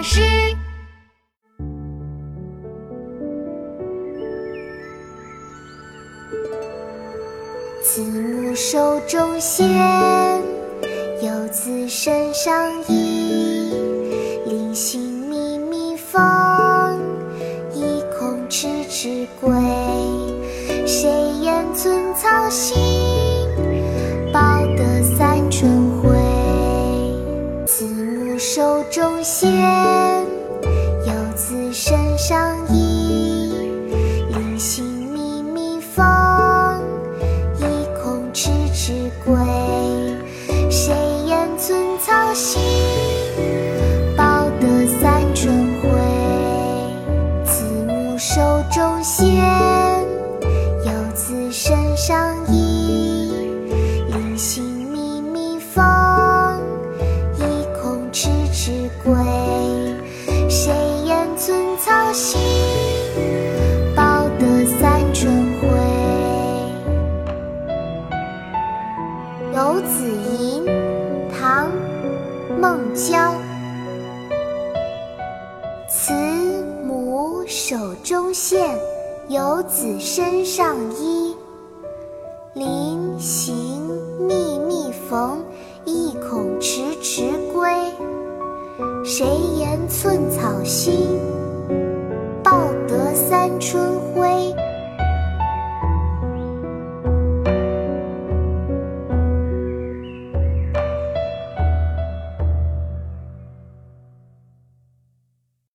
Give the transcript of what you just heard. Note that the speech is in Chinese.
大师。慈母手中线，游子身上衣。临行密密缝，意恐迟迟归。谁言寸草心，手中线，游子身上衣。临行密密缝。意恐迟迟归，谁言寸草心，报得三春晖。慈母手中线，游子身上衣。迟迟归，谁言寸草心，报得三春晖。《游子吟》唐·孟郊，慈母手中线，游子身上衣。临行密密缝，意恐迟迟归。谁言寸草心，报得三春晖。